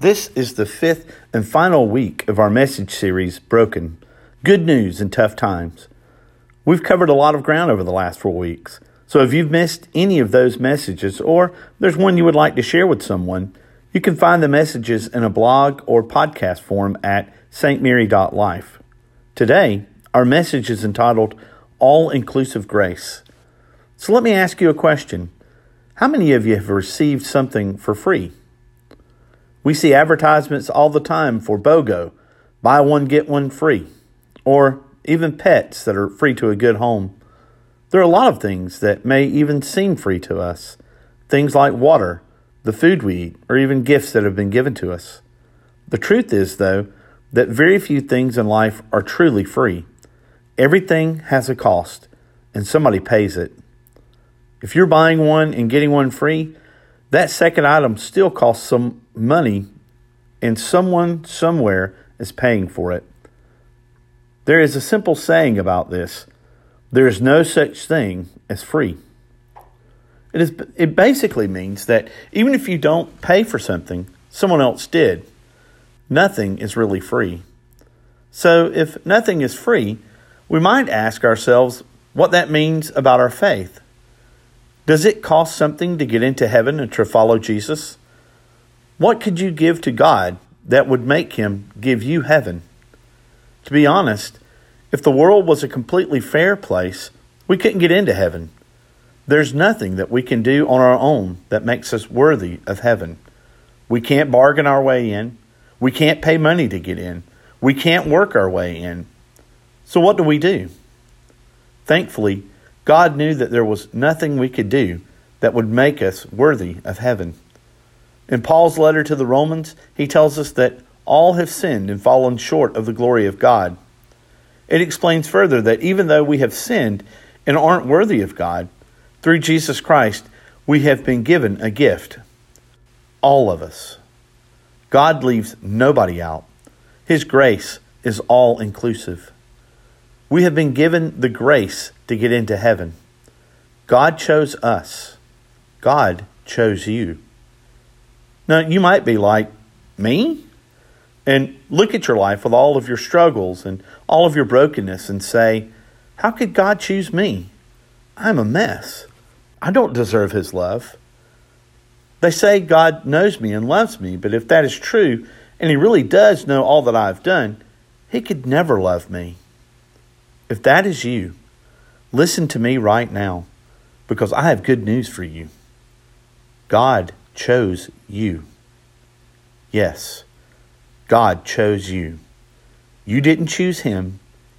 This is the fifth and final week of our message series, Broken Good News in Tough Times. We've covered a lot of ground over the last four weeks, so if you've missed any of those messages or there's one you would like to share with someone, you can find the messages in a blog or podcast form at stmary.life. Today, our message is entitled All Inclusive Grace. So let me ask you a question. How many of you have received something for free? We see advertisements all the time for BOGO, buy one, get one free, or even pets that are free to a good home. There are a lot of things that may even seem free to us. Things like water, the food we eat, or even gifts that have been given to us. The truth is, though, that very few things in life are truly free. Everything has a cost, and somebody pays it. If you're buying one and getting one free, that second item still costs some money, and someone somewhere is paying for it. There is a simple saying about this there is no such thing as free. It, is, it basically means that even if you don't pay for something, someone else did. Nothing is really free. So, if nothing is free, we might ask ourselves what that means about our faith. Does it cost something to get into heaven and to follow Jesus? What could you give to God that would make him give you heaven? To be honest, if the world was a completely fair place, we couldn't get into heaven. There's nothing that we can do on our own that makes us worthy of heaven. We can't bargain our way in. We can't pay money to get in. We can't work our way in. So, what do we do? Thankfully, God knew that there was nothing we could do that would make us worthy of heaven. In Paul's letter to the Romans, he tells us that all have sinned and fallen short of the glory of God. It explains further that even though we have sinned and aren't worthy of God, through Jesus Christ, we have been given a gift. All of us. God leaves nobody out. His grace is all inclusive. We have been given the grace to get into heaven. God chose us. God chose you. Now, you might be like, me? And look at your life with all of your struggles and all of your brokenness and say, How could God choose me? I'm a mess. I don't deserve His love. They say God knows me and loves me, but if that is true, and He really does know all that I've done, He could never love me. If that is you, listen to me right now because I have good news for you. God chose you. Yes, God chose you. You didn't choose Him,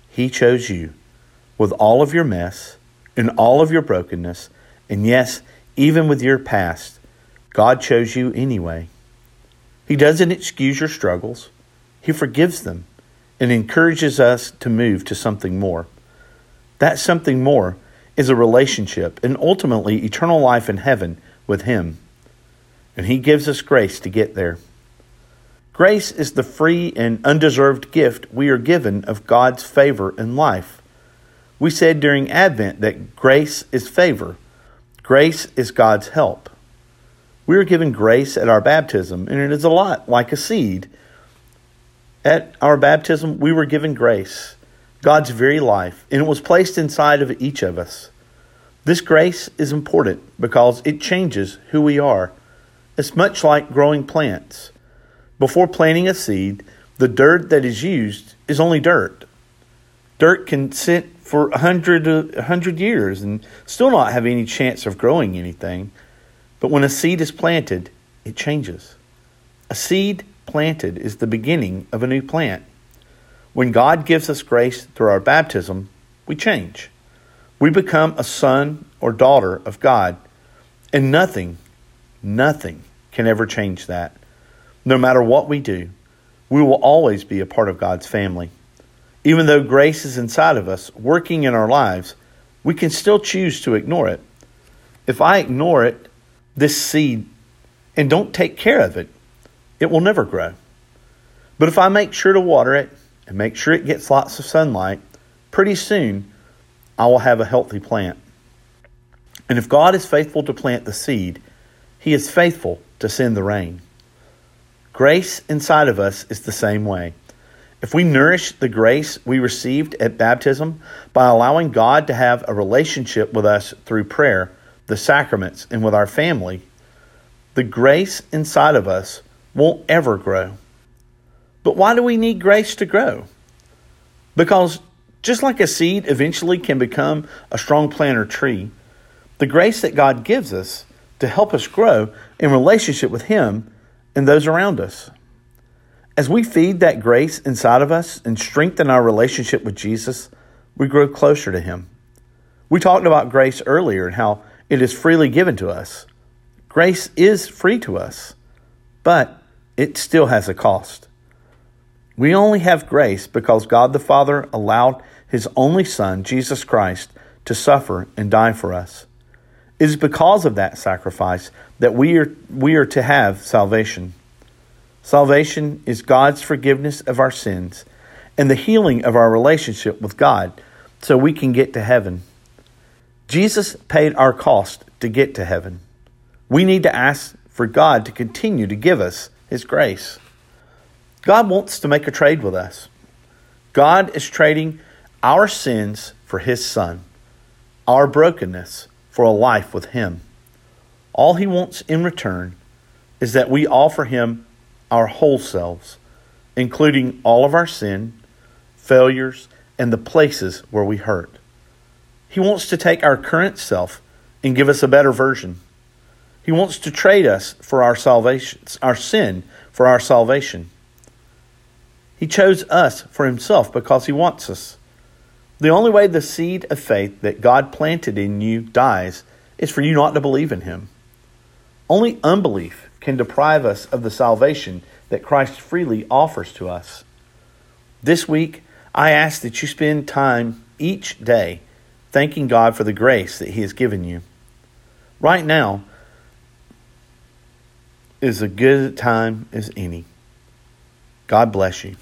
He chose you with all of your mess and all of your brokenness, and yes, even with your past. God chose you anyway. He doesn't excuse your struggles, He forgives them and encourages us to move to something more. That something more is a relationship and ultimately eternal life in heaven with Him. And He gives us grace to get there. Grace is the free and undeserved gift we are given of God's favor in life. We said during Advent that grace is favor, grace is God's help. We are given grace at our baptism, and it is a lot like a seed at our baptism, we were given grace, God's very life, and it was placed inside of each of us. This grace is important because it changes who we are. It's much like growing plants. Before planting a seed, the dirt that is used is only dirt. Dirt can sit for a hundred, a hundred years and still not have any chance of growing anything. But when a seed is planted, it changes. A seed planted is the beginning of a new plant. When God gives us grace through our baptism, we change. We become a son or daughter of God, and nothing, nothing can ever change that. No matter what we do, we will always be a part of God's family. Even though grace is inside of us, working in our lives, we can still choose to ignore it. If I ignore it, this seed, and don't take care of it, it will never grow. But if I make sure to water it and make sure it gets lots of sunlight, pretty soon I will have a healthy plant. And if God is faithful to plant the seed, He is faithful to send the rain. Grace inside of us is the same way. If we nourish the grace we received at baptism by allowing God to have a relationship with us through prayer, the sacraments, and with our family, the grace inside of us won't ever grow. But why do we need grace to grow? Because just like a seed eventually can become a strong plant or tree, the grace that God gives us to help us grow in relationship with Him and those around us. As we feed that grace inside of us and strengthen our relationship with Jesus, we grow closer to Him. We talked about grace earlier and how it is freely given to us. Grace is free to us, but it still has a cost. We only have grace because God the Father allowed His only Son, Jesus Christ, to suffer and die for us. It is because of that sacrifice that we are, we are to have salvation. Salvation is God's forgiveness of our sins and the healing of our relationship with God so we can get to heaven. Jesus paid our cost to get to heaven. We need to ask for God to continue to give us His grace. God wants to make a trade with us. God is trading our sins for His Son, our brokenness for a life with Him. All He wants in return is that we offer Him our whole selves, including all of our sin, failures, and the places where we hurt. He wants to take our current self and give us a better version. He wants to trade us for our salvation, our sin for our salvation. He chose us for himself because he wants us. The only way the seed of faith that God planted in you dies is for you not to believe in him. Only unbelief can deprive us of the salvation that Christ freely offers to us. This week, I ask that you spend time each day thanking God for the grace that He has given you. Right now is a good time as any. God bless you.